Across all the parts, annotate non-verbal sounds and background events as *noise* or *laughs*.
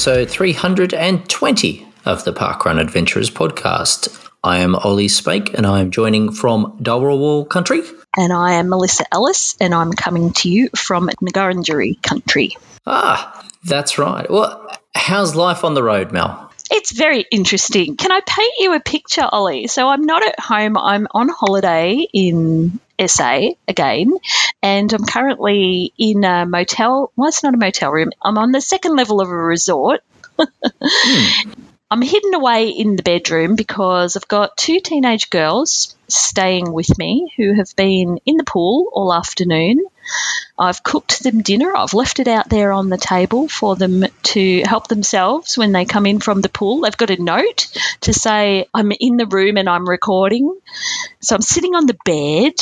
episode 320 of the Parkrun Adventurers podcast. I am Olly Spake and I am joining from Dharawal country. And I am Melissa Ellis and I'm coming to you from Ngarrindjeri country. Ah, that's right. Well, how's life on the road, Mel? It's very interesting. Can I paint you a picture, Olly? So I'm not at home, I'm on holiday in SA again, and I'm currently in a motel. Well, it's not a motel room. I'm on the second level of a resort. hmm. *laughs* I'm hidden away in the bedroom because I've got two teenage girls staying with me who have been in the pool all afternoon. I've cooked them dinner. I've left it out there on the table for them to help themselves when they come in from the pool. They've got a note to say, I'm in the room and I'm recording. So I'm sitting on the bed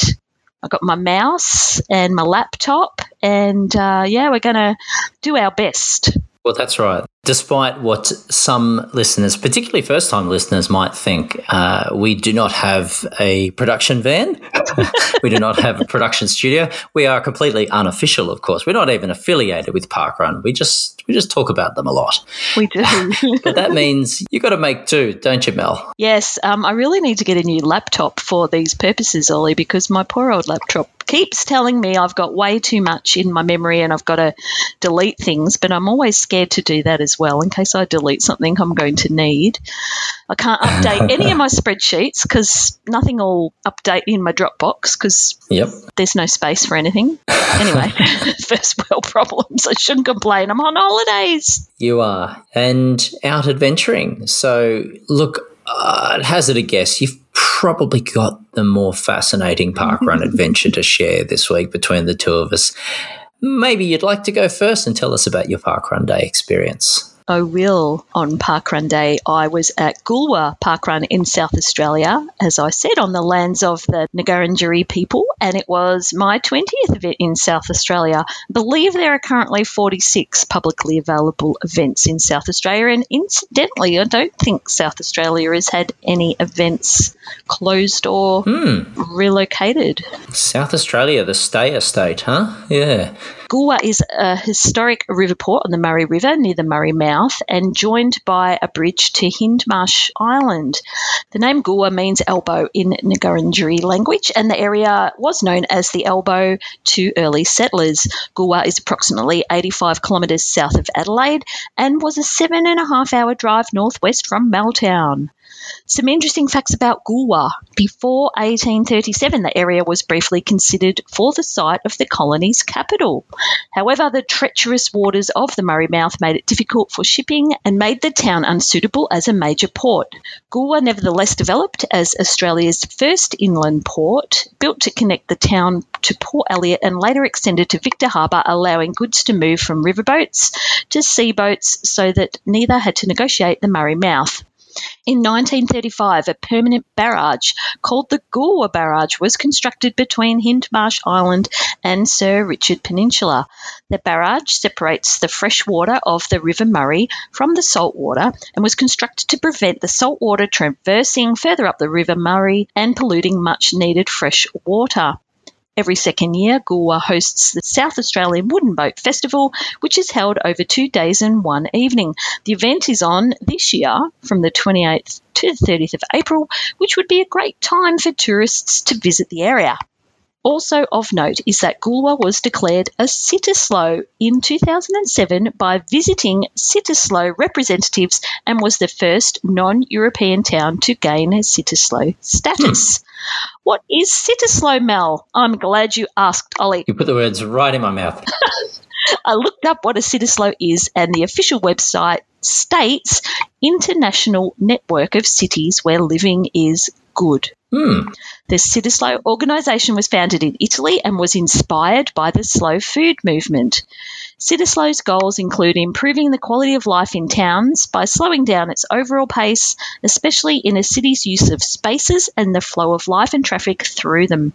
I've got my mouse and my laptop, and uh, yeah, we're going to do our best. Well, that's right. Despite what some listeners, particularly first time listeners, might think, uh, we do not have a production van. *laughs* we do not have a production studio. We are completely unofficial, of course. We're not even affiliated with Parkrun. We just we just talk about them a lot. We do. *laughs* but that means you've got to make two, don't you, Mel? Yes. Um, I really need to get a new laptop for these purposes, Olly, because my poor old laptop keeps telling me I've got way too much in my memory and I've got to delete things, but I'm always scared to do that as well in case I delete something I'm going to need. I can't update any of *laughs* my spreadsheets because nothing will update in my Dropbox because yep. there's no space for anything. *laughs* Anyway, *laughs* first world problems. I shouldn't complain. I'm on holidays. You are. And out adventuring. So, look, uh, hazard a guess, you've probably got the more fascinating parkrun *laughs* adventure to share this week between the two of us. Maybe you'd like to go first and tell us about your parkrun day experience. I will on Parkrun Day. I was at Goolwa Parkrun in South Australia, as I said, on the lands of the Ngarrindjeri people, and it was my 20th event in South Australia. I believe there are currently 46 publicly available events in South Australia, and incidentally, I don't think South Australia has had any events closed or hmm. relocated. South Australia, the stay estate, huh? Yeah. Goolwa is a historic river port on the Murray River near the Murray Mouth and joined by a bridge to Hindmarsh Island. The name Goolwa means elbow in Ngarrindjeri language, and the area was known as the elbow to early settlers. Goolwa is approximately 85 kilometres south of Adelaide and was a seven and a half hour drive northwest from Maltown. Some interesting facts about Goolwa. Before 1837, the area was briefly considered for the site of the colony's capital. However, the treacherous waters of the Murray Mouth made it difficult for shipping and made the town unsuitable as a major port. Goolwa nevertheless developed as Australia's first inland port, built to connect the town to Port Elliot and later extended to Victor Harbour, allowing goods to move from riverboats to seaboats so that neither had to negotiate the Murray Mouth. In 1935, a permanent barrage called the Goolwa Barrage was constructed between Hindmarsh Island and Sir Richard Peninsula. The barrage separates the fresh water of the River Murray from the salt water and was constructed to prevent the salt water traversing further up the River Murray and polluting much needed fresh water. Every second year, Goolwa hosts the South Australian Wooden Boat Festival, which is held over two days and one evening. The event is on this year from the 28th to the 30th of April, which would be a great time for tourists to visit the area. Also of note is that Goolwa was declared a Cittaslow in 2007 by visiting Cittaslow representatives and was the first non-European town to gain a Cittaslow status. Hmm. What is Cittaslow, Mel? I'm glad you asked, Olly. You put the words right in my mouth. *laughs* I looked up what a Cittaslow is, and the official website states International Network of Cities Where Living is Good. Hmm. The Cittaslow organisation was founded in Italy and was inspired by the slow food movement. Cittaslow's goals include improving the quality of life in towns by slowing down its overall pace, especially in a city's use of spaces and the flow of life and traffic through them.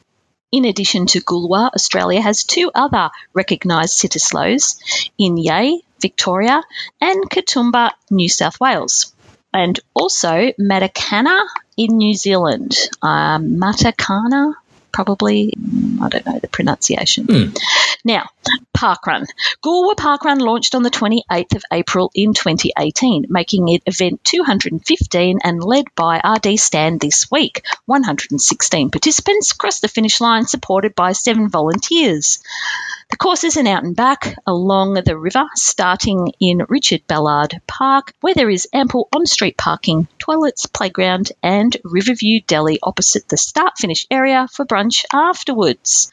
In addition to Goolwa, Australia has two other recognised Cittaslows in Yea, Victoria, and Katoomba, New South Wales and also Matakana in New Zealand. Um, Matakana, probably I don't know the pronunciation. Now, Parkrun. Goolwa Parkrun launched on the 28th of April in 2018, making it event 215 and led by RD Stan this week. 116 participants crossed the finish line, supported by seven volunteers. The course is an out and back along the river, starting in Richard Ballard Park, where there is ample on street parking, toilets, playground, and Riverview Deli opposite the start finish area for brunch afterwards.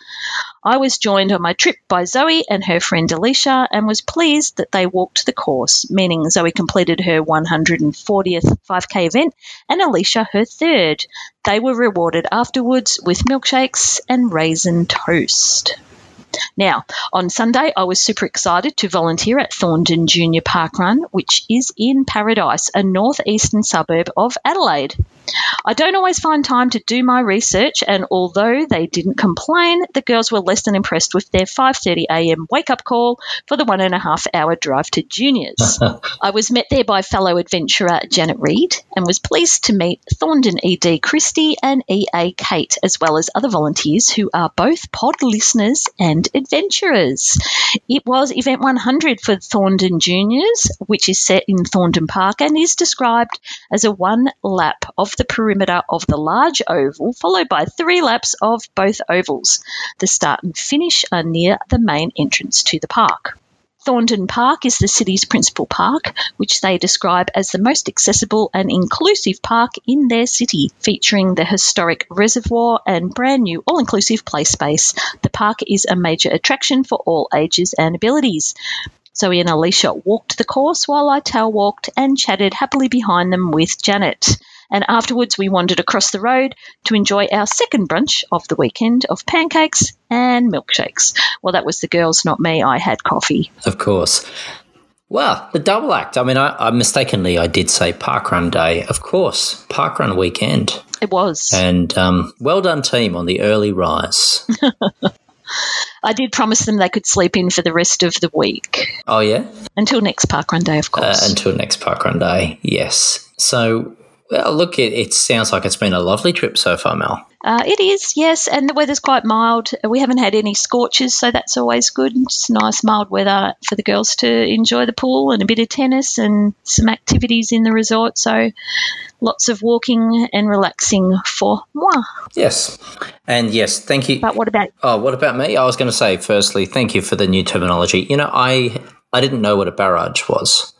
I was joined on my trip by Zoe and her friend Alicia and was pleased that they walked the course, meaning Zoe completed her 140th 5k event and Alicia her third. They were rewarded afterwards with milkshakes and raisin toast. Now, on Sunday, I was super excited to volunteer at Thorndon Junior Park Run, which is in Paradise, a northeastern suburb of Adelaide. I don't always find time to do my research, and although they didn't complain, the girls were less than impressed with their 5:30 a.m. wake-up call for the one and a half hour drive to juniors. *laughs* I was met there by fellow adventurer Janet Reed and was pleased to meet Thorndon ED Christie and EA Kate, as well as other volunteers who are both pod listeners and adventurers. It was event 100 for Thorndon Juniors, which is set in Thorndon Park and is described as a one lap of the perimeter of the large oval, followed by three laps of both ovals. The start and finish are near the main entrance to the park. Thorndon Park is the city's principal park, which they describe as the most accessible and inclusive park in their city, featuring the historic reservoir and brand new all inclusive play space. The park is a major attraction for all ages and abilities. Zoe and Alicia walked the course while I tail walked and chatted happily behind them with Janet. And afterwards, we wandered across the road to enjoy our second brunch of the weekend of pancakes and milkshakes. Well, that was the girls, not me. I had coffee. Of course. Well, the double act. I mean, I, I mistakenly I did say parkrun day. Of course, parkrun weekend. It was. And um, well done, team, on the early rise. *laughs* I did promise them they could sleep in for the rest of the week. Oh yeah. Until next parkrun day, of Uh, course. until next parkrun day, yes. So, well, look, it, it sounds like it's been a lovely trip so far, Mel. Uh, it is, yes, and the weather's quite mild. We haven't had any scorches, so that's always good. It's nice, mild weather for the girls to enjoy the pool and a bit of tennis and some activities in the resort. So lots of walking and relaxing for moi. Yes, and yes, thank you. But what about Oh, what about me? I was going to say, firstly, thank you for the new terminology. You know, I I didn't know what a barrage was.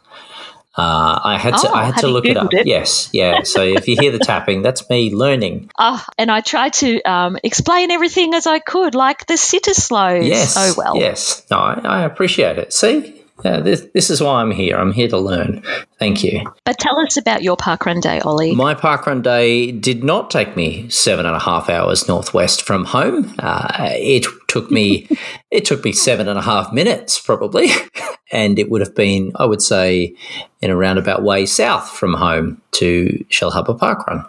Uh, I had to Oh, I had to look it up. It? Yes, yeah. So if you hear the *laughs* tapping, that's me learning. Ah, and I tried to um, explain everything as I could, like the Cittaslows. Yes. Oh well. Yes. No, I, I appreciate it. See, yeah, this this is why I'm here. I'm here to learn. Thank you. But tell us about your parkrun day, Olly. My parkrun day did not take me seven and a half hours northwest from home. Uh, it took me *laughs* it took me seven and a half minutes probably, *laughs* and it would have been I would say in a roundabout way south from home to Shell Shellharbour Parkrun,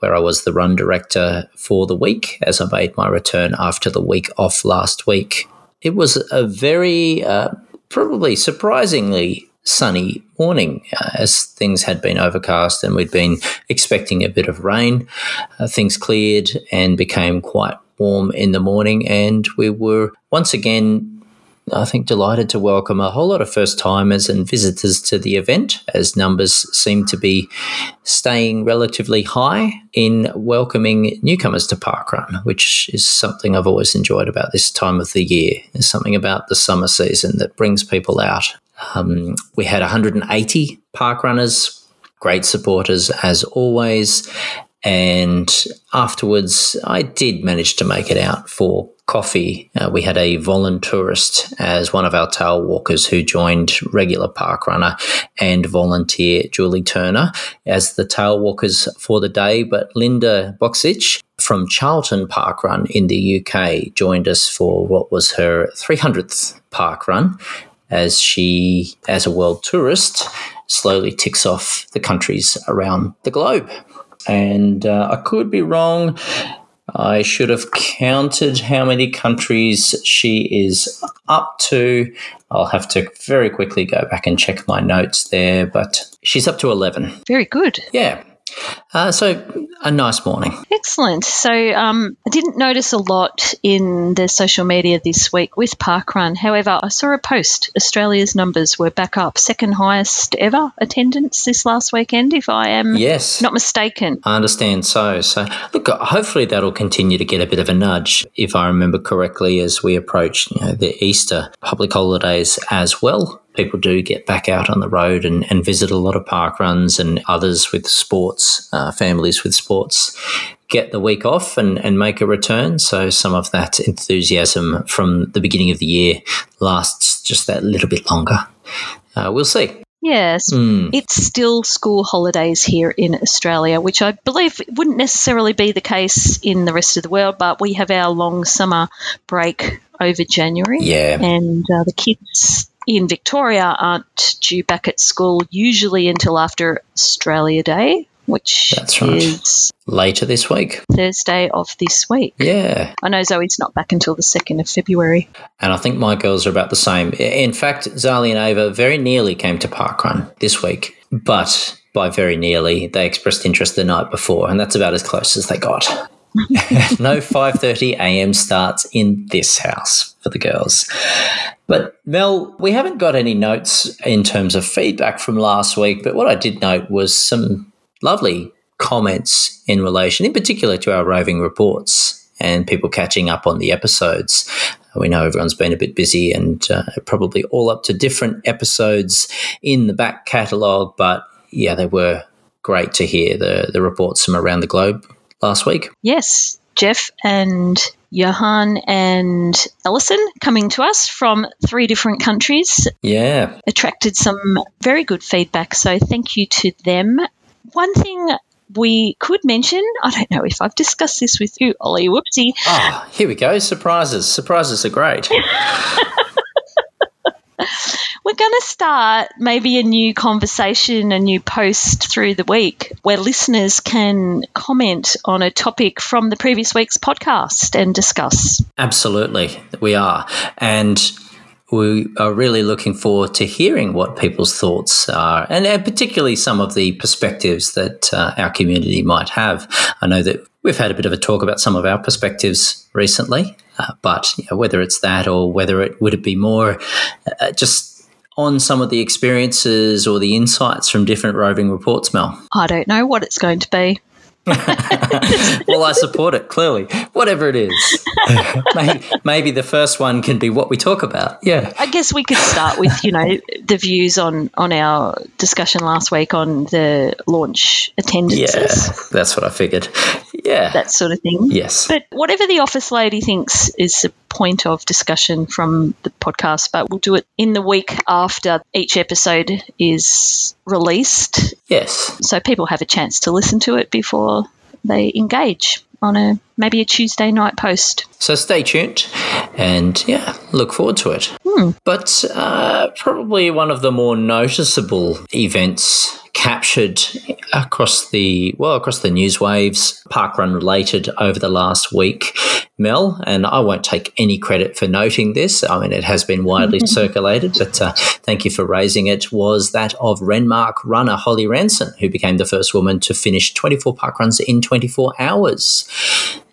where I was the run director for the week as I made my return after the week off last week. It was a very uh, probably surprisingly sunny morning uh, as things had been overcast and we'd been expecting a bit of rain. Uh, things cleared and became quite warm in the morning, and we were once again. I think delighted to welcome a whole lot of first timers and visitors to the event as numbers seem to be staying relatively high in welcoming newcomers to Parkrun, which is something I've always enjoyed about this time of the year. There's something about the summer season that brings people out. Um, we had 180 parkrunners great supporters as always. And afterwards, I did manage to make it out for coffee. Uh, we had a volunteerist as one of our tail walkers who joined regular park runner and volunteer Julie Turner as the tail walkers for the day. But Linda Boxich from Charlton Park Run in the UK joined us for what was her 300th park run as she, as a world tourist, slowly ticks off the countries around the globe. And uh, I could be wrong. I should have counted how many countries she is up to. I'll have to very quickly go back and check my notes there, but she's up to 11. Very good. Yeah. Uh, so, a nice morning. Excellent. So, um, I didn't notice a lot in the social media this week with Parkrun. However, I saw a post. Australia's numbers were back up, second highest ever attendance this last weekend, if I am yes. not mistaken. I understand so. So, look, hopefully that'll continue to get a bit of a nudge, if I remember correctly, as we approach you know, the Easter public holidays as well people do get back out on the road and, and visit a lot of park runs and others with sports, uh, families with sports get the week off and, and make a return. So some of that enthusiasm from the beginning of the year lasts just that little bit longer. Uh, we'll see. Yes, mm. it's still school holidays here in Australia, which I believe wouldn't necessarily be the case in the rest of the world, but we have our long summer break over January. Yeah. And uh, the kids in Victoria aren't due back at school usually until after Australia Day, which That's right. is later this week. Thursday of this week. Yeah. I know Zoe's not back until the 2nd of February. And I think my girls are about the same. In fact, Zali and Ava very nearly came to Parkrun this week, but by very nearly, they expressed interest the night before, and that's about as close as they got. *laughs* no 5:30 a.m. starts in this house for the girls. But Mel, we haven't got any notes in terms of feedback from last week, but what I did note was some lovely comments in relation in particular to our roving reports and people catching up on the episodes. We know everyone's been a bit busy and uh, probably all up to different episodes in the back catalogue, but yeah, they were great to hear the, the reports from around the globe last week. Yes, Jeff and Johan and Ellison coming to us from three different countries. Yeah. Attracted some very good feedback. So thank you to them. One thing we could mention, I don't know if I've discussed this with you, Olly. Whoopsie. Ah, oh, here we go. Surprises. Surprises are great. *laughs* *laughs* we're going to start maybe a new conversation, a new post through the week where listeners can comment on a topic from the previous week's podcast and discuss. Absolutely, we are. And we are really looking forward to hearing what people's thoughts are, and, and particularly some of the perspectives that uh, our community might have. I know that we've had a bit of a talk about some of our perspectives recently, uh, but you know, whether it's that or whether it would it be more uh, just on some of the experiences or the insights from different roving reports, Mel? I don't know what it's going to be. *laughs* well, I support it clearly, whatever it is. *laughs* maybe, maybe, the first one can be what we talk about. Yeah, I guess we could start with you know the views on on our discussion last week on the launch attendances. Yeah, that's what I figured. Yeah, that sort of thing. Yes, but whatever the office lady thinks is the point of discussion from the podcast, but we'll do it in the week after each episode is released. Yes, so people have a chance to listen to it before they engage on a maybe a Tuesday night post. So stay tuned and yeah, look forward to it. Hmm. But uh, probably one of the more noticeable events captured across the well across the news waves parkrun related over the last week mel and i won't take any credit for noting this i mean it has been widely *laughs* circulated but uh, thank you for raising it was that of renmark runner holly ranson who became the first woman to finish 24 parkruns in 24 hours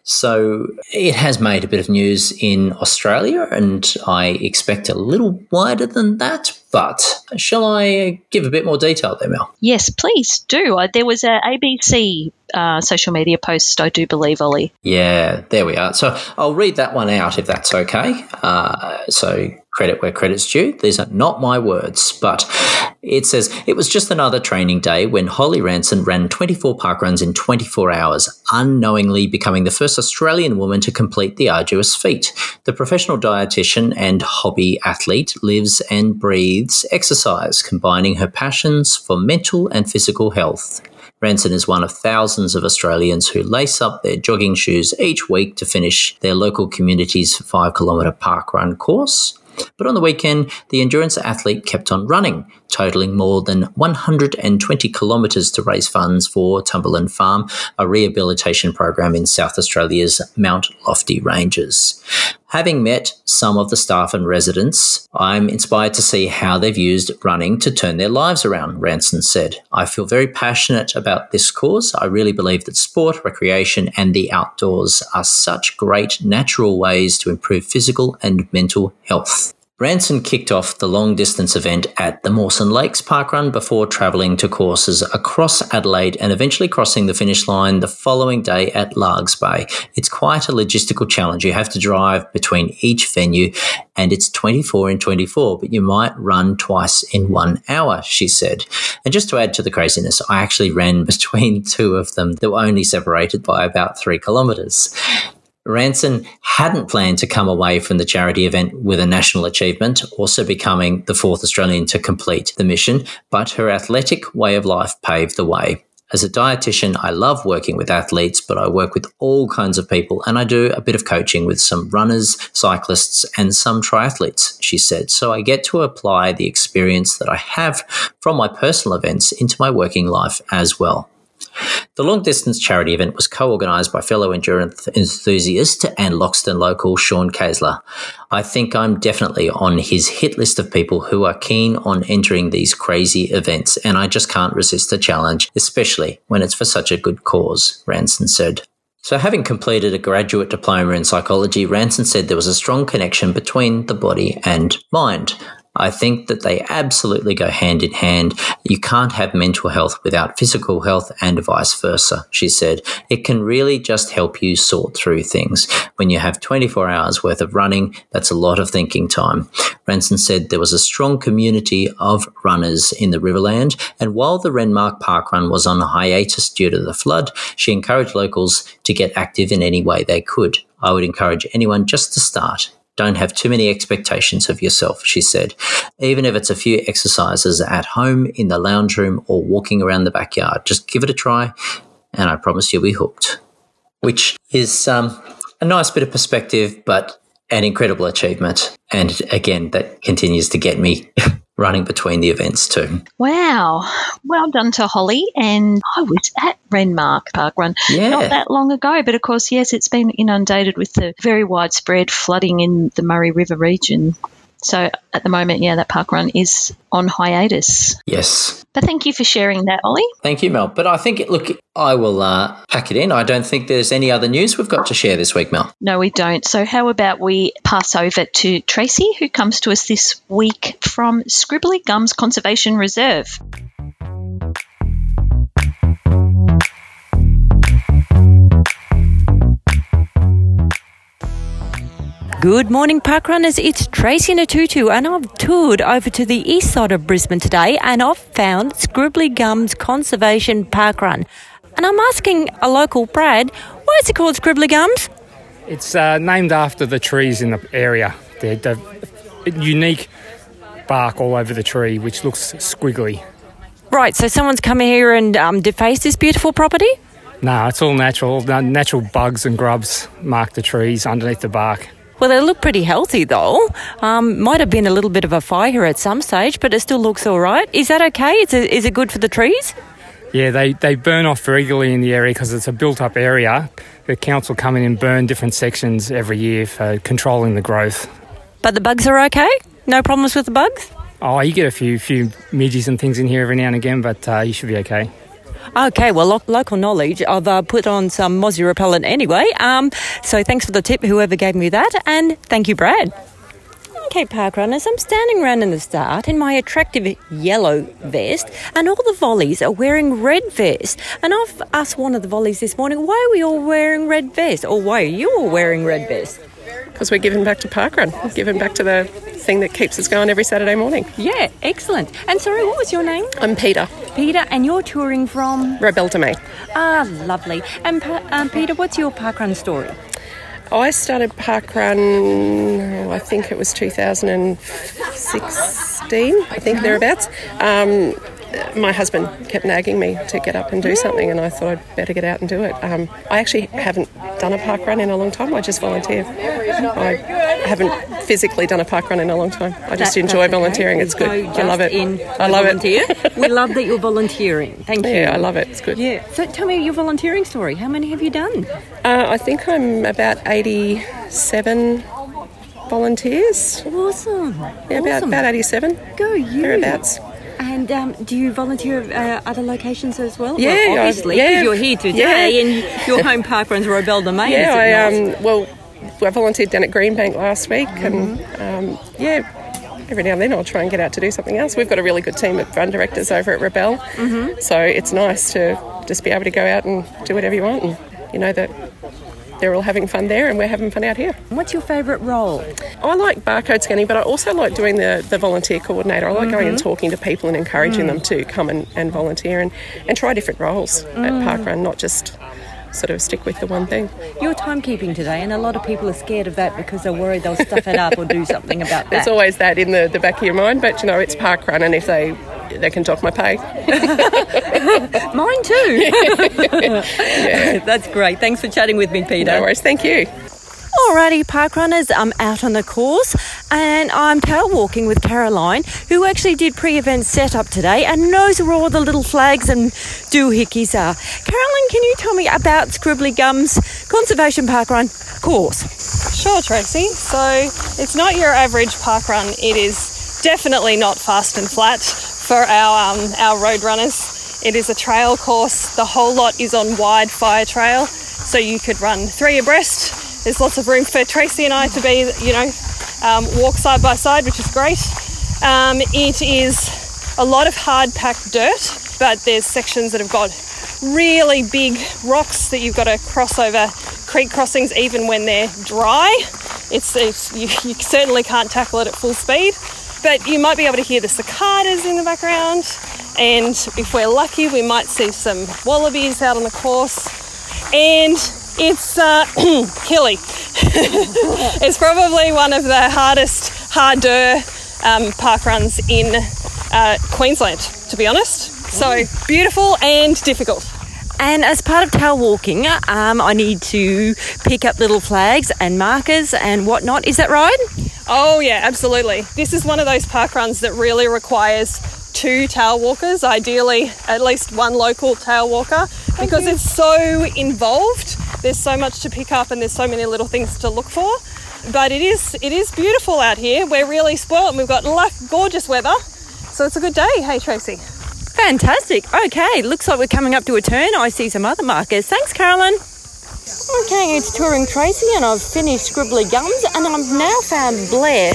so it has made a bit of news in Australia, and I expect a little wider than that. But shall I give a bit more detail there, Mel? Yes, please do. Uh, there was a ABC uh, social media post, I do believe, Olly. Yeah, there we are. So I'll read that one out if that's okay. Uh, so credit where credit's due. These are not my words, but it says it was just another training day when Holly Ranson ran 24 park runs in 24 hours, unknowingly becoming the first Australian woman to complete the arduous feat. The professional dietitian and hobby athlete lives and breathes exercise, combining her passions for mental and physical health. Ranson is one of thousands of Australians who lace up their jogging shoes each week to finish their local community's five kilometre park run course. But on the weekend, the endurance athlete kept on running, totaling more than 120 kilometres to raise funds for Tumberland Farm, a rehabilitation program in South Australia's Mount Lofty Ranges. Having met some of the staff and residents, I'm inspired to see how they've used running to turn their lives around, Ranson said. I feel very passionate about this cause. I really believe that sport, recreation, and the outdoors are such great natural ways to improve physical and mental health. Ranson kicked off the long distance event at the Mawson Lakes Parkrun before travelling to courses across Adelaide and eventually crossing the finish line the following day at Largs Bay. It's quite a logistical challenge. You have to drive between each venue and it's 24 in 24, but you might run twice in one hour, she said. And just to add to the craziness, I actually ran *laughs* between two of them that were only separated by about three kilometres. Ranson hadn't planned to come away from the charity event with a national achievement, also becoming the fourth Australian to complete the mission, but her athletic way of life paved the way. As a dietitian, I love working with athletes, but I work with all kinds of people and I do a bit of coaching with some runners, cyclists, and some triathletes, she said. So I get to apply the experience that I have from my personal events into my working life as well. The long distance charity event was co organised by fellow endurance enthusiast and Loxton local Sean Kasler. I think I'm definitely on his hit list of people who are keen on entering these crazy events, and I just can't resist the challenge, especially when it's for such a good cause, Ranson said. So, having completed a graduate diploma in psychology, Ranson said there was a strong connection between the body and mind. I think that they absolutely go hand in hand. You can't have mental health without physical health and vice versa, she said. It can really just help you sort through things. When you have 24 hours worth of running, that's a lot of thinking time. Ranson said there was a strong community of runners in the Riverland, and while the Renmark Park Run was on hiatus due to the flood, she encouraged locals to get active in any way they could. I would encourage anyone just to start don't have too many expectations of yourself, she said, even if it's a few exercises at home, in the lounge room, or walking around the backyard. Just give it a try, and I promise you'll be hooked. Which is um, a nice bit of perspective, but an incredible achievement. And again, that continues to get me *laughs* running between the events too. Wow. Well done to Holly. And I was at Renmark Park Run yeah. not that long ago. But of course, yes, it's been inundated with the very widespread flooding in the Murray River region. So at the moment, yeah, that park run is on hiatus. Yes. But thank you for sharing that, Olly. Thank you, Mel. But I think, look, I will uh, pack it in. I don't think there's any other news we've got to share this week, Mel. No, we don't. So how about we pass over to Tracey, who comes to us this week from Scribbly Gums Conservation Reserve. Good morning, parkrunners. It's Tracey Natutu, and I've toured over to the east side of Brisbane today, and I've found Scribbly Gums Conservation Parkrun. And I'm asking a local Brad, why is it called Scribbly Gums? It's uh, named after the trees in the area. They're the unique bark all over the tree, which looks squiggly. Right, so someone's come here and um, defaced this beautiful property? No, it's all natural. Natural bugs and grubs mark the trees underneath the bark. Well, they look pretty healthy though. Um, might have been a little bit of a fire at some stage, but it still looks all right. Is that okay? Is it, is it good for the trees? Yeah, they, they burn off regularly in the area because it's a built up area. The council come in and burn different sections every year for controlling the growth. But the bugs are okay? No problems with the bugs? Oh, you get a few few midges and things in here every now and again, but uh, you should be okay. Okay, well, lo- local knowledge. I've uh, put on some mozzie repellent anyway. Um, so thanks for the tip, whoever gave me that, and thank you, Brad. Okay, park runners, I'm standing around in the start in my attractive yellow vest, and all the volleys are wearing red vests. And I've asked one of the volleys this morning, why are we all wearing red vests? Or why are you all wearing red vests? Because we're giving back to parkrun, giving back to the thing that keeps us going every Saturday morning. Yeah, excellent. And sorry, what was your name? I'm Peter. Peter, and you're touring from? Robelle Ah, lovely. And um, Peter, what's your parkrun story? I started parkrun, I think it was 2016, I think thereabouts. Um, my husband kept nagging me to get up and do something, and I thought I'd better get out and do it. Um, I actually haven't done a park run in a long time. I just volunteer. I haven't physically done a park run in a long time. I just enjoy volunteering. Okay. It's good. I love it. I love volunteer. it. *laughs* we love that you're volunteering. Thank you. Yeah, I love it. It's good. Yeah. So tell me your volunteering story. How many have you done? Uh, I think I'm about 87 volunteers. Awesome. Yeah, about, about 87. Go you. Thereabouts. And um, do you volunteer at uh, other locations as well? Yeah, well, obviously, because yeah. you're here today and your home park runs Robelle Domain. Yeah, I um, well, I volunteered down at Greenbank last week, Mm-hmm. and um, yeah, every now and then I'll try and get out to do something else. We've got a really good team of run directors over at Robelle, Mm-hmm. so it's nice to just be able to go out and do whatever you want, and you know that they're all having fun there, and we're having fun out here. What's your favourite role? I like barcode scanning, but I also like doing the, the volunteer coordinator. I like going and mm-hmm. talking to people and encouraging them mm. to come and, and volunteer and, and try different roles at mm. Parkrun, not just sort of stick with the one thing. You're timekeeping today, and a lot of people are scared of that because they're worried they'll stuff it up or do something about that. There's always that in the, the back of your mind, but you know, it's Parkrun, and if they they can dock my pay. *laughs* Mine too. *laughs* yeah. *laughs* That's great. Thanks for chatting with me, Peter. No worries, thank you. Alrighty, park runners, I'm out on the course and I'm tail walking with Caroline, who actually did pre event setup today and knows where all the little flags and doohickeys are. Caroline, can you tell me about Scribbly Gums Conservation Park Run course? Sure, Tracey. So it's not your average park run. It is definitely not fast and flat for our um, our road runners. It is a trail course. The whole lot is on wide fire trail, so you could run three abreast. There's lots of room for Tracey and I to be, you know, um, walk side by side, which is great. Um, it is a lot of hard packed dirt, but there's sections that have got really big rocks that you've got to cross over creek crossings even when they're dry. It's, it's you, *laughs* you certainly can't tackle it at full speed, but you might be able to hear the cicadas in the background. And if we're lucky, we might see some wallabies out on the course. And it's uh, *clears throat* killy. *laughs* it's probably one of the hardest, harder um, park runs in uh, Queensland, to be honest. So beautiful and difficult. And as part of tail walking, um, I need to pick up little flags and markers and whatnot. Is that right? Oh, yeah, absolutely. This is one of those park runs that really requires two tail walkers, ideally at least one local tail walker, because it's so involved. There's so much to pick up and there's so many little things to look for. But it is it is beautiful out here. We're really spoilt and we've got luck, gorgeous weather. So it's a good day. Hey, Tracey. Fantastic. Okay, looks like we're coming up to a turn. I see some other markers. Thanks, Carolyn. Okay, it's Touring Tracey, and I've finished Scribbly Gums, and I've now found Blair,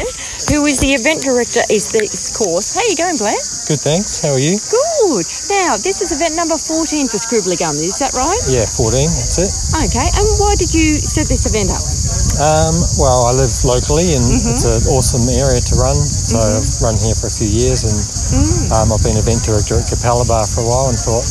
who is the event director of this course. How are you going, Blair? Good, thanks. How are you? Good. Now, this is event number 14 for Scribbly Gums, is that right? Yeah, 14, that's it. Okay, and why did you set this event up? Um, well, I live locally and it's an awesome area to run. So I've run here for a few years and um, I've been event director at Capalaba for a while and thought,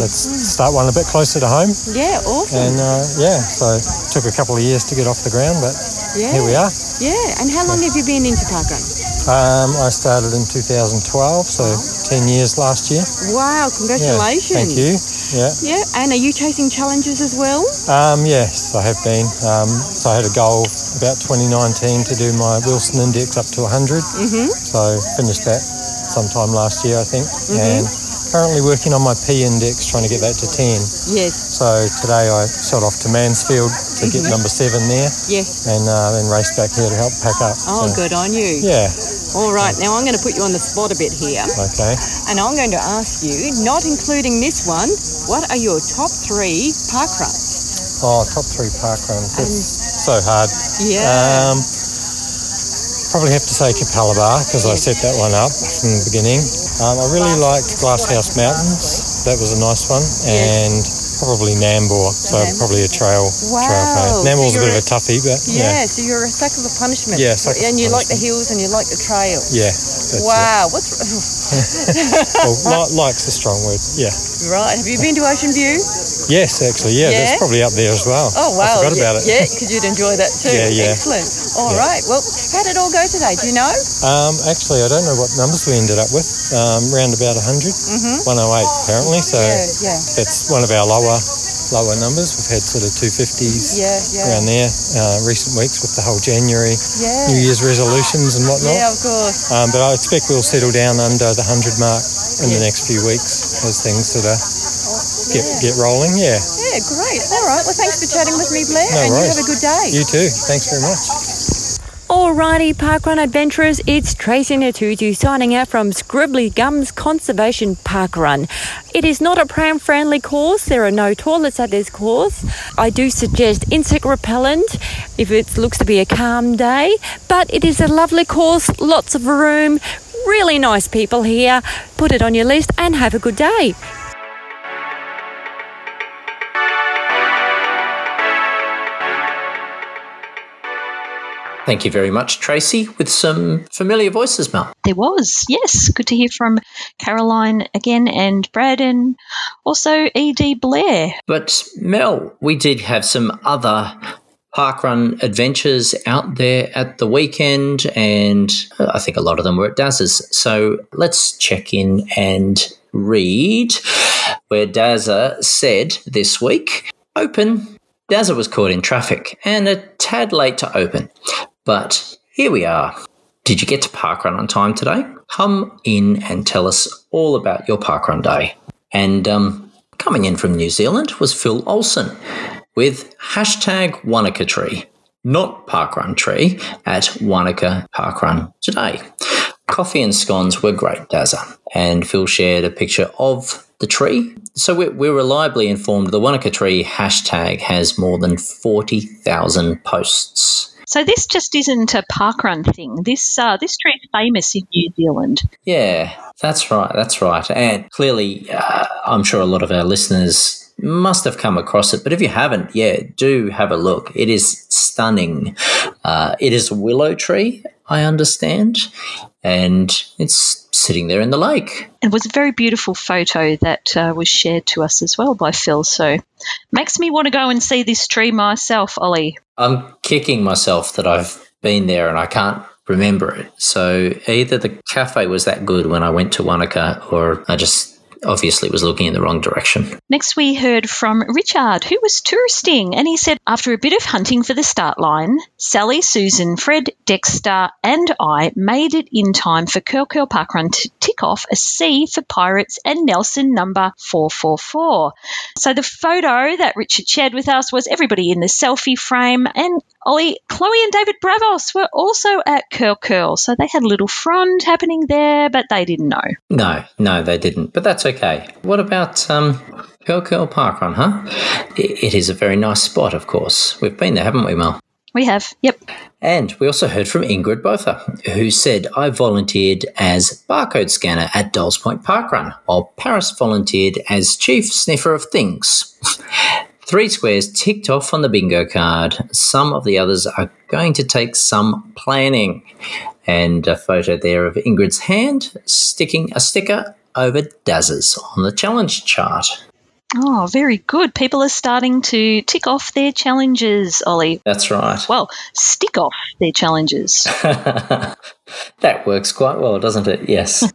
let's start one a bit closer to home. Yeah, awesome. And uh, yeah, so it took a couple of years to get off the ground, but yeah. here we are. Yeah, and how long have you been into parkrun? Um, I started in 2012, so 10 years last year. Wow, Yeah, congratulations. thank you. Yeah. Yeah, and are you chasing challenges as well? Um, yes, I have been. Um, so I had a goal about 2019 to do my Wilson Index up to 100. Mm-hmm. So finished that sometime last year, I think. And currently working on my P Index, trying to get that to 10. Yes, So today I shot off to Mansfield to get number seven there, yes. and uh, then raced back here to help pack up. Oh, So, good on you. Yeah. All right, now I'm going to put you on the spot a bit here, Okay. and I'm going to ask you, not including this one, what are your top three park runs? Oh, top three park runs. That's so hard. Yeah. Um, probably have to say Capalaba because I set that one up from the beginning. Um, I really liked Glasshouse Mountains. That was a nice one, and probably Nambour. So Okay. probably a trail. Wow. Trail play. So Nambour's a bit you're of a toughie, but yeah, yeah, so you're a sucker for punishment. Yeah, sucker And you like the hills and you like the trail. yeah. Wow, what's *laughs* It. Well, li- like's a strong word. Yeah. right? Have you been to Ocean View? Yes, actually. Yeah, Yeah? that's probably up there as well. Oh wow! I forgot yeah, about it. Yeah, because you'd enjoy that too. *laughs* Yeah, yeah. Excellent. All Yeah. right. Well, how did it all go today? Do you know? Um, actually, I don't know what numbers we ended up with. Um, round about 100, 108 apparently. So Mm-hmm. Yeah, yeah. that's one of our lower lower numbers. We've had sort of 250s Yeah, yeah. around there uh, recent weeks with the whole January Yeah. New Year's resolutions and whatnot. Yeah, of course. Um, but I expect we'll settle down under the 100 mark in the next few weeks as things sort of get get rolling. Yeah. Yeah, great. All right. Well, thanks for chatting with me, Blair. No and worries. you have a good day. You too. Thanks very much. Alrighty, Parkrun adventurers, it's Tracey Natutu signing out from Scribbly Gums Conservation Parkrun. It is not a pram friendly course, there are no toilets at this course. I do suggest insect repellent if it looks to be a calm day, but it is a lovely course, lots of room, really nice people here. Put it on your list and have a good day. Thank you very much, Tracey, with some familiar voices, Mel. There was, yes. Good to hear from Caroline again and Brad and also E.D. Blair. But, Mel, we did have some other parkrun adventures out there at the weekend, and uh, I think a lot of them were at Daz's. So let's check in and read where Dazza said this week open. Dazza was caught in traffic and a tad late to open. But here we are. Did you get to parkrun on time today? Come in and tell us all about your parkrun day. And um, coming in from New Zealand was Phil Olson with hashtag Wanaka Tree, not Parkrun Tree, at Wanaka Parkrun today. Coffee and scones were great, Dazza. And Phil shared a picture of the tree. So we're, we're reliably informed the Wanaka Tree hashtag has more than 40,000 posts. So this just isn't a parkrun thing. This uh, this tree is famous in New Zealand. Yeah, that's right. That's right. And clearly, uh, I'm sure a lot of our listeners must have come across it. But if you haven't, yeah, do have a look. It is stunning. Uh, it is a willow tree, I understand, and it's sitting there in the lake. It was a very beautiful photo that uh, was shared to us as well by Phil. So makes me want to go and see this tree myself, Olly. I'm kicking myself that I've been there and I can't remember it. So either the cafe was that good when I went to Wanaka or I just obviously was looking in the wrong direction. Next, we heard from Richard, who was touristing, and he said, After a bit of hunting for the start line, Sally, Susan, Fred, Dexter, and I made it in time for Curl Curl Parkrun to tick off a C for Pirates and Nelson number 444. So the photo that Richard shared with us was everybody in the selfie frame, and Olly, Chloe, and David Bravos were also at Curl Curl. So they had a little frond happening there, but they didn't know. No, no, they didn't. But that's okay. What about um, Curl Curl Parkrun, huh? It, it is a very nice spot, of course. We've been there, haven't we, Mel? We have, yep. And we also heard from Ingrid Botha, who said, I volunteered as barcode scanner at Dolls Point Parkrun, while Paris volunteered as chief sniffer of things. *laughs* Three squares ticked off on the bingo card. Some of the others are going to take some planning. And a photo there of Ingrid's hand sticking a sticker over Daz's on the challenge chart. Oh, very good. People are starting to tick off their challenges, Olly. That's right. Well, stick off their challenges. *laughs* that works quite well, doesn't it? Yes.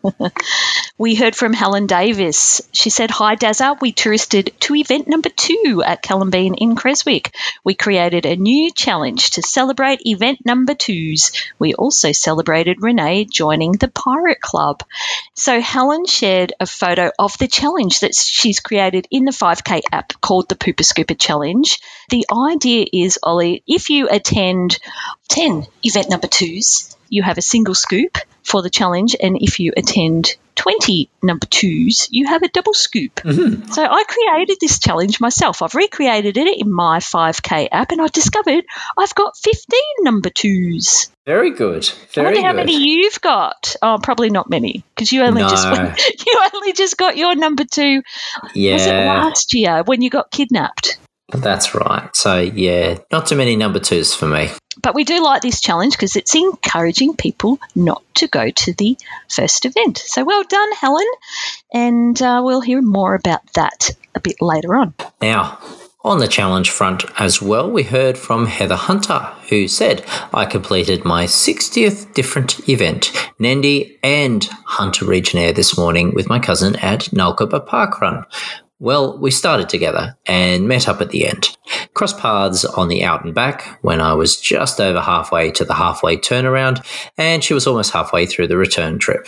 *laughs* we heard from Helen Davis. She said, Hi, Dazza. We touristed to event number two at Calembeen in Creswick. We created a new challenge to celebrate event number twos. We also celebrated Renee joining the Pirate Club. So Helen shared a photo of the challenge that she's created in the 5K app called the Pooper Scooper Challenge. The idea is, Olly, if you attend 10 event number twos, you have a single scoop for the challenge, and if you attend 20 number twos, you have a double scoop. Mm-hmm. So I created this challenge myself. I've recreated it in my 5K app, and I discovered I've got 15 number twos. Very good. Very I wonder how good. many you've got. Oh, probably not many because you only No. just *laughs* you only just got your number two. Was it Yeah, last year when you got kidnapped? that's right. So, yeah, not too many number twos for me. But we do like this challenge because it's encouraging people not to go to the first event. So well done, Helen. And uh, we'll hear more about that a bit later on. Now, on the challenge front as well, we heard from Heather Hunter, who said, I completed my 60th different event, Nendi and Hunter Region Air this morning with my cousin at Nulkaba Park Run. Well, we started together and met up at the end. Cross paths on the out and back when I was just over halfway to the halfway turnaround, and she was almost halfway through the return trip.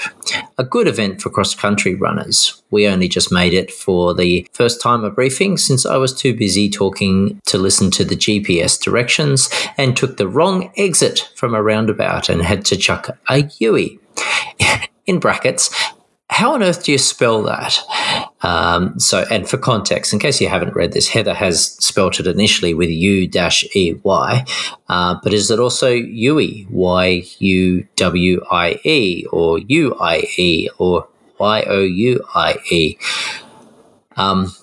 A good event for cross country runners. We only just made it for the first time of briefing since I was too busy talking to listen to the GPS directions and took the wrong exit from a roundabout and had to chuck a Yui. *laughs* In brackets, how on earth do you spell that? Um, so, and for context, in case you haven't read this, Heather has spelt it initially with U E Y, uh, but is it also Yui, Y U W I E, or U I E, or Y O U I E? Um,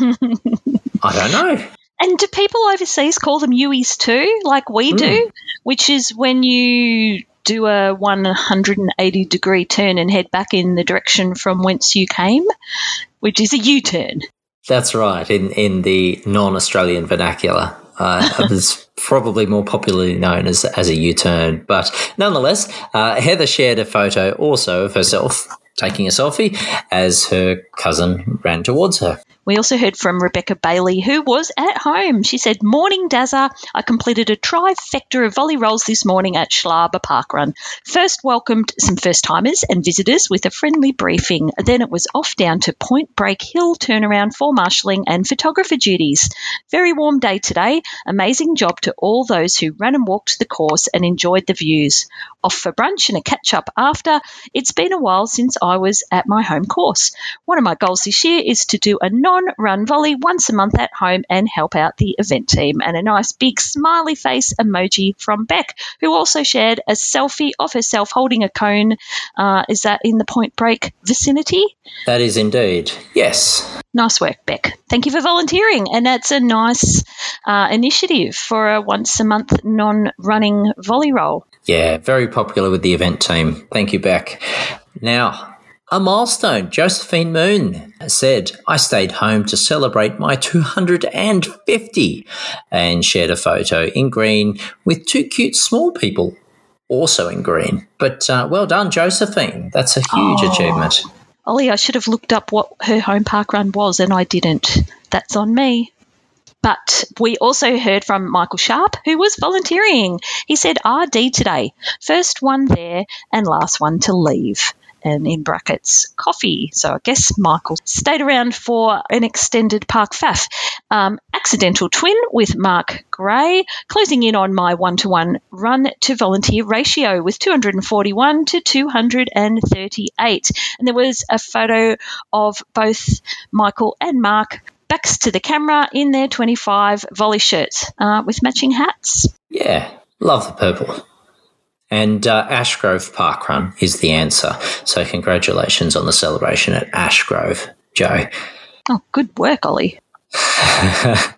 I don't know. *laughs* And do people overseas call them Uis too, like we Hmm. do? Which is when you do a 180 degree turn and head back in the direction from whence you came, which is a U turn. That's right. In in the non-Australian vernacular, uh, *laughs* it was probably more popularly known as as a U-turn. But nonetheless, uh, Heather shared a photo also of herself taking a selfie as her cousin ran towards her. We also heard from Rebecca Bailey, who was at home. She said, Morning, Dazza. I completed a trifecta of volley rolls this morning at Shellharbour Park Run. First, welcomed some first timers and visitors with a friendly briefing. Then it was off down to Point Break Hill turnaround for marshalling and photographer duties. Very warm day today. Amazing job to all those who ran and walked the course and enjoyed the views. Off for brunch and a catch up after. It's been a while since I was at my home course. One of my goals this year is to do a run volley once a month at home and help out the event team. And a nice big smiley face emoji from Beck, who also shared a selfie of herself holding a cone. Uh, is that in the Point Break vicinity? That is indeed yes. Nice work, Beck. Thank you for volunteering. And that's a nice uh, initiative for a once a month non running volley roll. Yeah, very popular with the event team. Thank you, Beck. Now, a milestone. Josephine Moon said, I stayed home to celebrate my 250 and shared a photo in green with two cute small people also in green. But uh, well done, Josephine. That's a huge Oh. achievement. Ollie, I should have looked up what her home park run was and I didn't. That's on me. But we also heard from Michael Sharp, who was volunteering. He said RD today. First one there and last one to leave. And in brackets, coffee. So I guess Michael stayed around for an extended park faff. Um, accidental twin with Mark Gray, closing in on my one to one run to volunteer ratio with 241 to 238. And there was a photo of both Michael and Mark backs to the camera in their 25 volley shirts uh, with matching hats. Yeah, love the purple. And uh, Ashgrove Park Run is the answer. So congratulations on the celebration at Ashgrove, Joe. Oh, good work, Ollie. *laughs*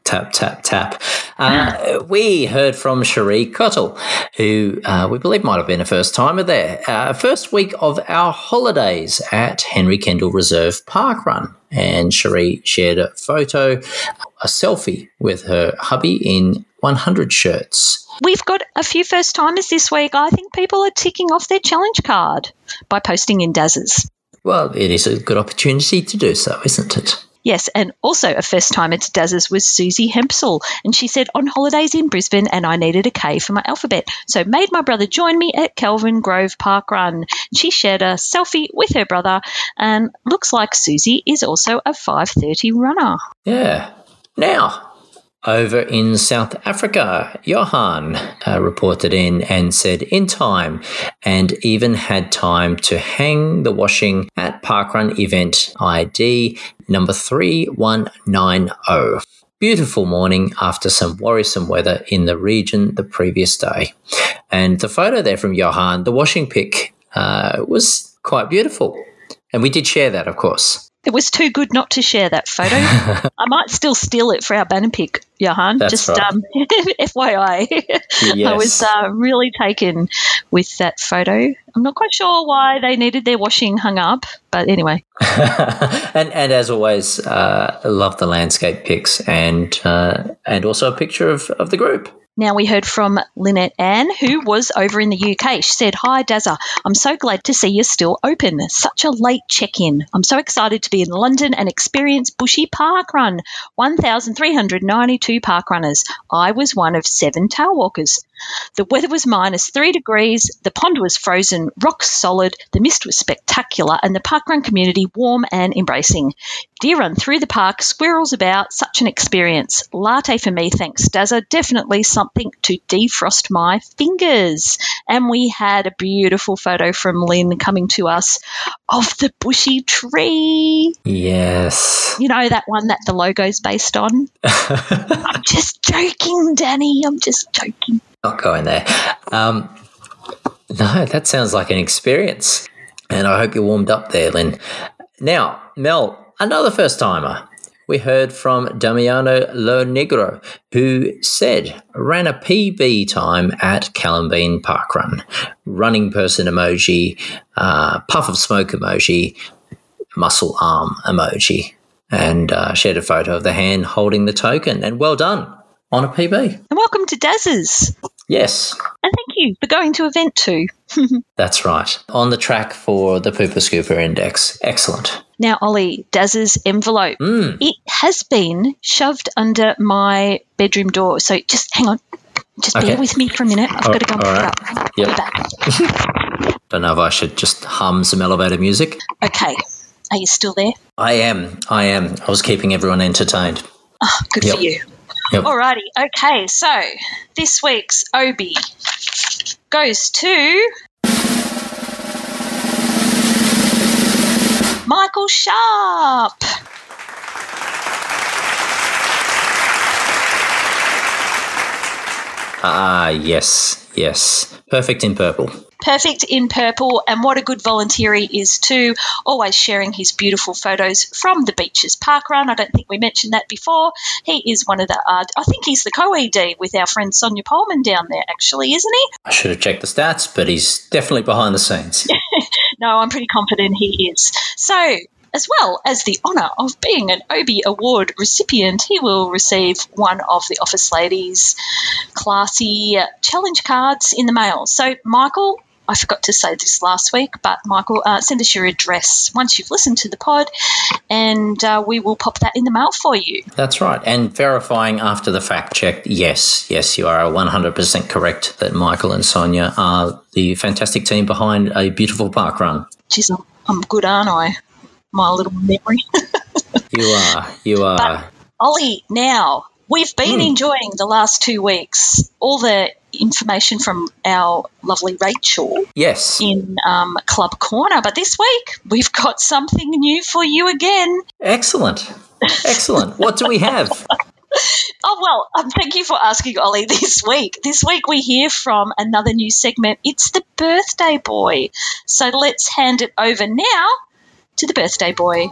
tap, tap, tap. Uh, we heard from Cherie Cottle, who uh, we believe might have been a first timer there. Uh, first week of our holidays at Henry Kendall Reserve Park Run. And Cherie shared a photo, a selfie with her hubby in 100 shirts. We've got a few first timers this week. I think people are ticking off their challenge card by posting in Daz's. Well, it is a good opportunity to do so, isn't it? Yes, and also a first timer to Daz's was Susie Hempsel. And she said, on holidays in Brisbane, and I needed a K for my alphabet. So made my brother join me at Kelvin Grove Park Run. She shared a selfie with her brother, and looks like Susie is also a 5.30 runner. Yeah. Now, over in South Africa, Johan uh, reported in and said in time and even had time to hang the washing at Parkrun event ID number 3190. Beautiful morning after some worrisome weather in the region the previous day. And the photo there from Johan, the washing pic, uh, was quite beautiful. And we did share that, of course. It was too good not to share that photo. *laughs* I might still steal it for our banner pick, Johan. That's Just right. um, *laughs* FYI. *laughs* I was uh, really taken with that photo. I'm not quite sure why they needed their washing hung up, but anyway. and and as always, uh, love the landscape pics and uh, and also a picture of, of the group. Now we heard from Lynette Ann, who was over in the UK. She said, Hi, Dazza. I'm so glad to see you're still open. Such a late check in. I'm so excited to be in London and experience Bushy Park Run. 1,392 park runners. I was one of seven tail walkers. The weather was minus three degrees, the pond was frozen, rock solid, the mist was spectacular, and the parkrun community warm and embracing. Deer run through the park, squirrels about, such an experience. Latte for me, thanks, Dazza. Definitely something to defrost my fingers. And we had a beautiful photo from Lynn coming to us of the bushy tree. Yes. You know, that one that the logo's based on? *laughs* I'm just joking, Danny. I'm just joking. Not going there. Um, no, that sounds like an experience. And I hope you're warmed up there, Lynn. Now, Mel, another first timer. We heard from Damiano Lo Negro, who said ran a PB time at Calembeen Parkrun. Running person emoji, uh, puff of smoke emoji, muscle arm emoji, and uh, shared a photo of the hand holding the token. And well done on a PB. And welcome to Daz's. Yes. And thank you for going to event two. *laughs* That's right. On the track for the Pooper Scooper Index. Excellent. Now, Ollie, Daz's envelope. Mm. It has been shoved under my bedroom door. So just hang on. Just Okay. bear with me for a minute. I've Oh, got to go and pick right. up. Yep. Back. *laughs* Don't know if I should just hum some elevator music. Okay. Are you still there? I am. I am. I was keeping everyone entertained. Oh, good Yep. for you. Yep. Alrighty. Okay. So this week's Obi goes to Michael Sharp. Ah, yes. Yes. Perfect in purple. Perfect in purple, and what a good volunteer he is too. Always sharing his beautiful photos from the beaches park run. I don't think we mentioned that before. He is one of the. Uh, I think he's the co-ed with our friend Sonia Pullman down there, actually, isn't he? I should have checked the stats, but he's definitely behind the scenes. *laughs* No, I'm pretty confident he is. So. As well as the honour of being an Obi Award recipient, he will receive one of the office ladies' classy challenge cards in the mail. So, Michael, I forgot to say this last week, but Michael, uh, send us your address once you've listened to the pod, and uh, we will pop that in the mail for you. That's right. And verifying after the fact check, yes, yes, you are 100% correct that Michael and Sonia are the fantastic team behind a beautiful park run. Jeez, I'm, I'm good, aren't I? My little memory. *laughs* You are. You are. Ollie, now we've been enjoying the last two weeks all the information from our lovely Rachel yes. in um, Club Corner, but this week we've got something new for you again. Excellent. Excellent. what do we have? *laughs* Oh, well, um, thank you for asking, Ollie, *laughs* this week. This week we hear from another new segment. It's the birthday boy. So let's hand it over now to the birthday boy.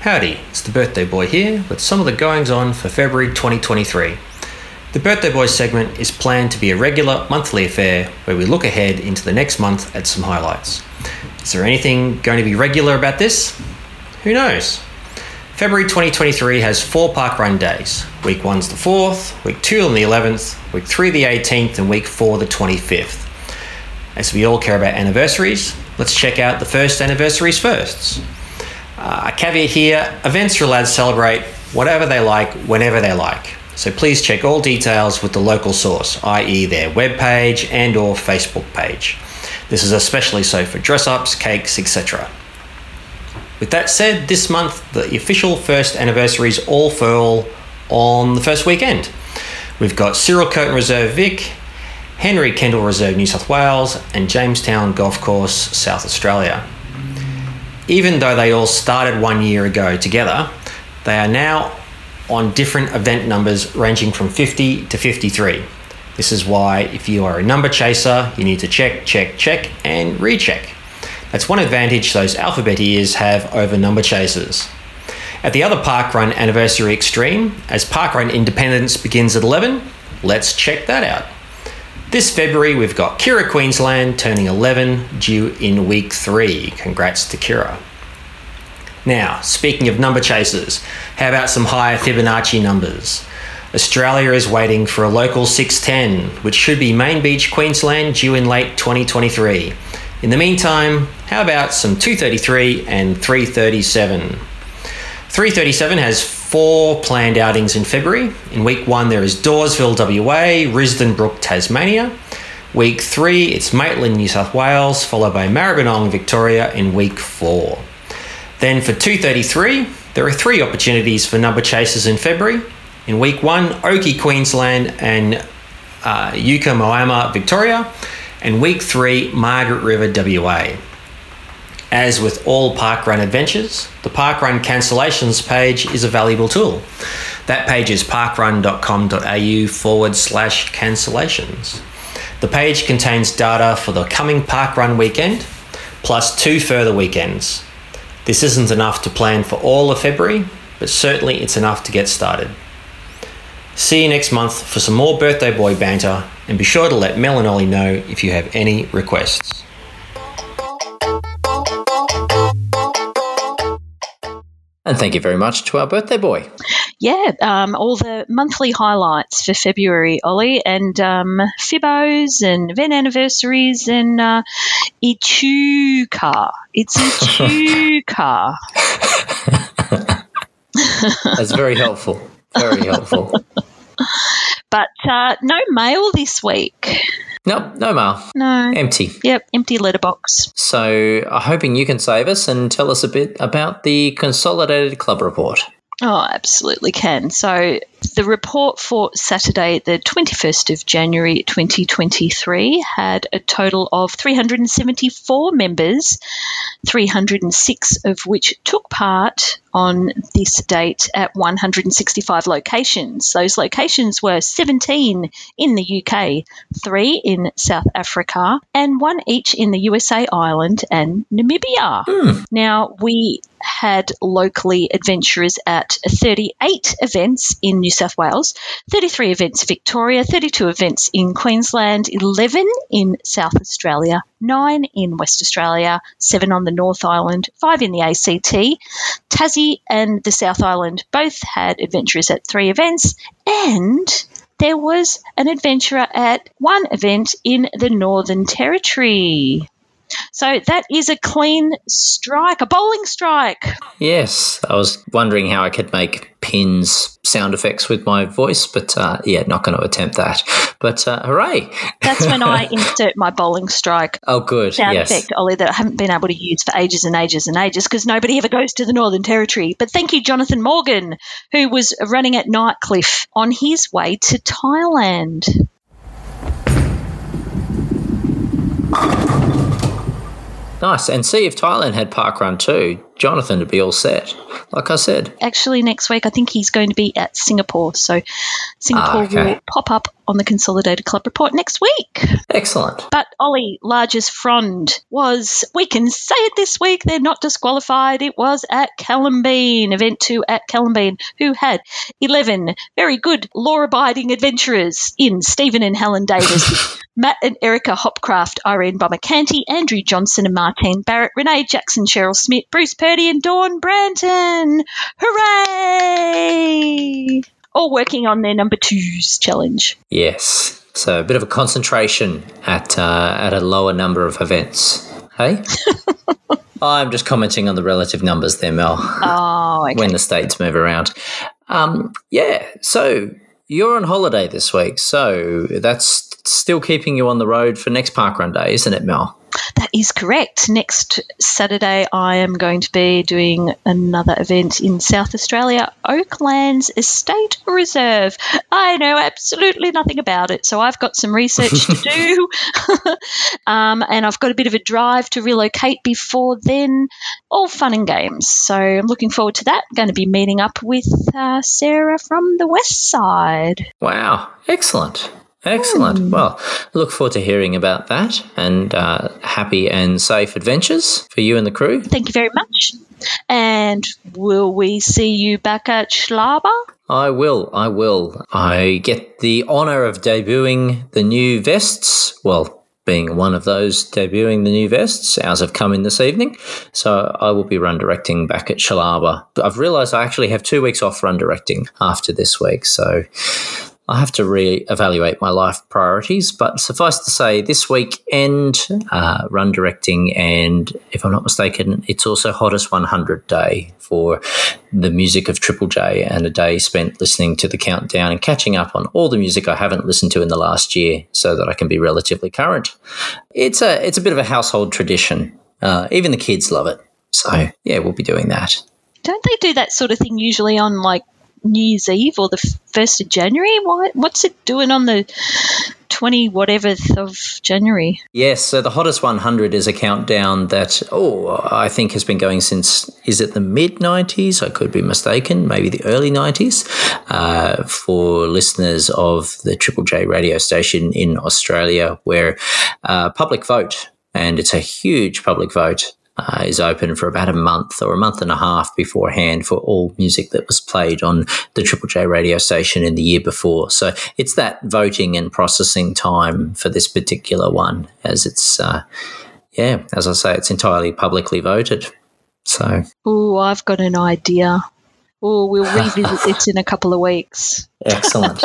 Howdy, it's the Birthday Boy here with some of the goings on for February 2023. The Birthday Boy segment is planned to be a regular monthly affair where we look ahead into the next month at some highlights. Is there anything going to be regular about this? Who knows? February 2023 has four park run days. Week 1's the 4th, week 2 on the 11th, week 3 the 18th, and week 4 the 25th. As we all care about anniversaries, let's check out the first anniversaries first. Uh, caveat here events are allowed to celebrate whatever they like, whenever they like. So please check all details with the local source, i.e., their webpage and or Facebook page. This is especially so for dress ups, cakes, etc. With that said, this month the official first anniversary is all for all on the first weekend. We've got Cyril Curtin Reserve Vic, Henry Kendall Reserve New South Wales, and Jamestown Golf Course South Australia. Even though they all started one year ago together, they are now on different event numbers ranging from 50 to 53. This is why, if you are a number chaser, you need to check, check, check, and recheck. That's one advantage those alphabeteers have over number chasers. At the other Parkrun Anniversary Extreme, as Parkrun Independence begins at 11, let's check that out. This February, we've got Kirra Queensland turning 11, due in week 3. Congrats to Kirra. Now, speaking of number chasers, how about some higher Fibonacci numbers? Australia is waiting for a local 610, which should be Main Beach, Queensland, due in late 2023. In the meantime, how about some 233 and 337? 337 has four planned outings in February. In week one, there is Dawesville, WA, Risdon Brook, Tasmania. Week three, it's Maitland, New South Wales, followed by Maribyrnong, Victoria in week four. Then for 233, there are three opportunities for number chasers in February. In week one, Oakey, Queensland, and uh, Echuca Moama, Victoria. And week three, Margaret River, WA. As with all parkrun adventures, the parkrun cancellations page is a valuable tool. That page is parkrun.com.au forward slash cancellations. The page contains data for the coming parkrun weekend, plus two further weekends. This isn't enough to plan for all of February, but certainly it's enough to get started. See you next month for some more birthday boy banter, and be sure to let Mel and Ollie know if you have any requests. And thank you very much to our birthday boy. Yeah, um, all the monthly highlights for February, Ollie, and um, Fibos and event anniversaries and uh, Echuca. It's *laughs* Echuca. *laughs* That's very helpful. Very helpful. *laughs* but uh, no mail this week. Nope, no mail. No. Empty. Yep, empty letterbox. So, I'm hoping you can save us and tell us a bit about the Consolidated Club Report. Oh, absolutely can. So, the report for Saturday, the 21st of January 2023, had a total of 374 members, 306 of which took part on this date at 165 locations. Those locations were 17 in the UK, 3 in South Africa, and one each in the USA, Ireland, and Namibia. Hmm. Now, we had locally adventurers at 38 events in New South Wales, 33 events Victoria, 32 events in Queensland, 11 in South Australia, 9 in West Australia, 7 on the North Island, 5 in the ACT. Tassie and the South Island both had adventurers at 3 events, and there was an adventurer at one event in the Northern Territory. So that is a clean strike, a bowling strike. Yes, I was wondering how I could make pins sound effects with my voice, but uh, yeah, not going to attempt that. *laughs* But uh, hooray! That's when I *laughs* insert my bowling strike oh, good. sound yes. effect, Ollie, that I haven't been able to use for ages and ages and ages because nobody ever goes to the Northern Territory. But thank you, Jonathan Morgan, who was running at Nightcliff on his way to Thailand. Nice. And see if Thailand had parkrun too, Jonathan to be all set. Like I said. Actually, next week, I think he's going to be at Singapore. So Singapore Ah, okay. will pop up on the Consolidated Club Report next week. Excellent. But Ollie, largest frond was, we can say it this week, they're not disqualified. It was at Calembeen, event two at Calembeen, who had 11 very good law abiding adventurers in Stephen and Helen Davis, *laughs* Matt and Erica Hopcraft, Irene Bommercanty, Andrew Johnson and Martine Barrett, Renee Jackson, Cheryl Smith, Bruce Purdy, and Dawn Branton. Hooray! All working on their number twos challenge. Yes. So a bit of a concentration at uh, at a lower number of events. Hey. *laughs* I'm just commenting on the relative numbers there, Mel. Oh, okay. when the states move around. Um, yeah, so you're on holiday this week, so that's still keeping you on the road for next parkrun day, isn't it, Mel? That is correct. Next Saturday, I am going to be doing another event in South Australia, Oaklands Estate Reserve. I know absolutely nothing about it, so I've got some research to do. *laughs* *laughs* um, and I've got a bit of a drive to relocate before then. All fun and games. So I'm looking forward to that. going to be meeting up with uh, Sarah from the West Side. Wow, excellent. Excellent. Well, look forward to hearing about that and uh, happy and safe adventures for you and the crew. Thank you very much. And will we see you back at Shellharbour? I will. I will. I get the honour of debuting the new vests. Well, being one of those debuting the new vests. Ours have come in this evening, so I will be run directing back at Shellharbour. I've realised I actually have two weeks off run directing after this week, so I have to re-evaluate my life priorities. But suffice to say, this weekend, uh, run directing, and if I'm not mistaken, it's also Hottest 100 Day for the music of Triple J, and a day spent listening to the countdown and catching up on all the music I haven't listened to in the last year, so that I can be relatively current. It's a it's a bit of a household tradition. Uh, even the kids love it. So yeah, we'll be doing that. Don't they do that sort of thing usually on like New Year's Eve or the first of January? Why, what's it doing on the twenty whatever of January? Yes, so the hottest 100 is a countdown that oh I think has been going since is it the mid 90s? I could be mistaken, maybe the early 90s. Uh, for listeners of the Triple J radio station in Australia, where uh, public vote and it's a huge public vote uh, is open for about a month or a month and a half beforehand for all music that was played on the Triple J radio station in the year before. So it's that voting and processing time for this particular one, as it's, uh, yeah, as I say, it's entirely publicly voted. So, oh, I've got an idea. Oh, we'll *laughs* revisit this in a couple of weeks. Excellent.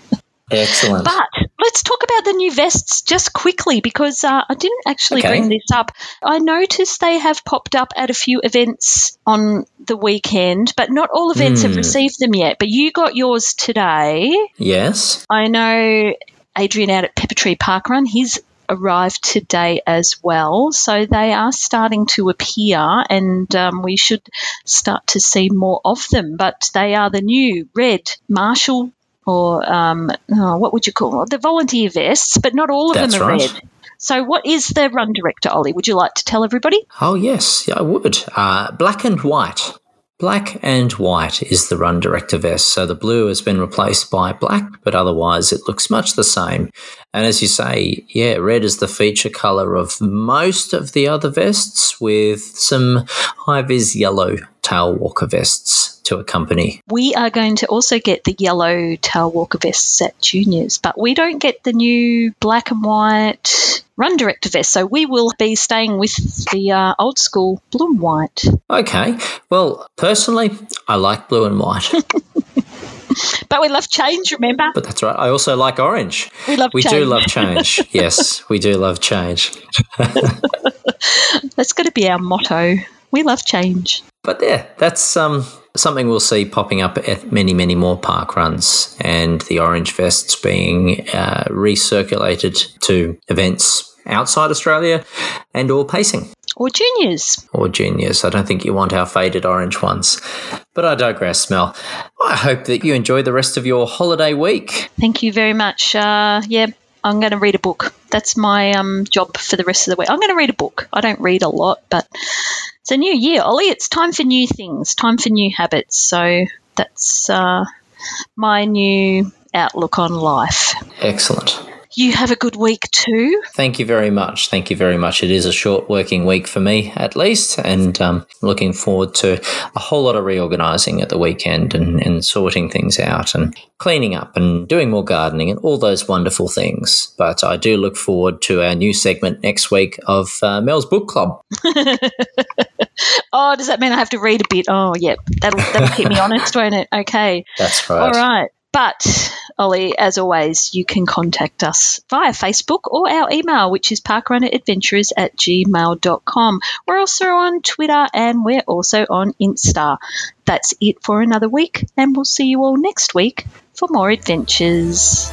*laughs* Excellent. But let's talk about the new vests just quickly because uh, I didn't actually Okay. bring this up. I noticed they have popped up at a few events on the weekend, but not all events have Hmm. received them yet. But you got yours today. yes. I know Adrian out at Pepper Tree Park Run, he's arrived today as well. So they are starting to appear and um, we should start to see more of them. But they are the new red Marshall or um, oh, what would you call it? The volunteer vests, but not all of That's them are right. red. So, what is the run director, Ollie? Would you like to tell everybody? Oh, yes, yeah, I would. Uh, black and white. Black and white is the run director vest. So the blue has been replaced by black, but otherwise it looks much the same. And as you say, yeah, red is the feature color of most of the other vests with some high vis yellow tail walker vests to accompany. We are going to also get the yellow tail walker vests at juniors, but we don't get the new black and white run director vest. So we will be staying with the uh, old school blue and white. Okay. Well, personally, I like blue and white, *laughs* *laughs* But we love change, remember? but that's right. I also like orange. We love We change. do love change. *laughs* yes, we do love change. *laughs* That's going to be our motto. We love change. But yeah, that's um, something we'll see popping up at many, many more park runs, and the orange vests being uh, recirculated to events outside Australia and or pacing Or juniors. or juniors. I don't think you want our faded orange ones. But I digress, Mel. I hope that you enjoy the rest of your holiday week. Thank you very much. Uh, yeah, I'm going to read a book. That's my um, job for the rest of the week. I'm going to read a book. I don't read a lot, but it's a new year, Ollie. It's time for new things, time for new habits. So that's uh, my new outlook on life. Excellent. You have a good week too. Thank you very much. Thank you very much. It is a short working week for me, at least, and um, looking forward to a whole lot of reorganising at the weekend and, and sorting things out and cleaning up and doing more gardening and all those wonderful things. But I do look forward to our new segment next week of uh, Mel's Book Club. *laughs* Oh, does that mean I have to read a bit? Oh, yeah, that'll that'll keep me *laughs* honest, won't it? Okay. That's right. All right. But, Ollie, as always, you can contact us via Facebook or our email, which is parkrunneradventurers at gmail.com. We're also on Twitter and we're also on Insta. That's it for another week, and we'll see you all next week for more adventures.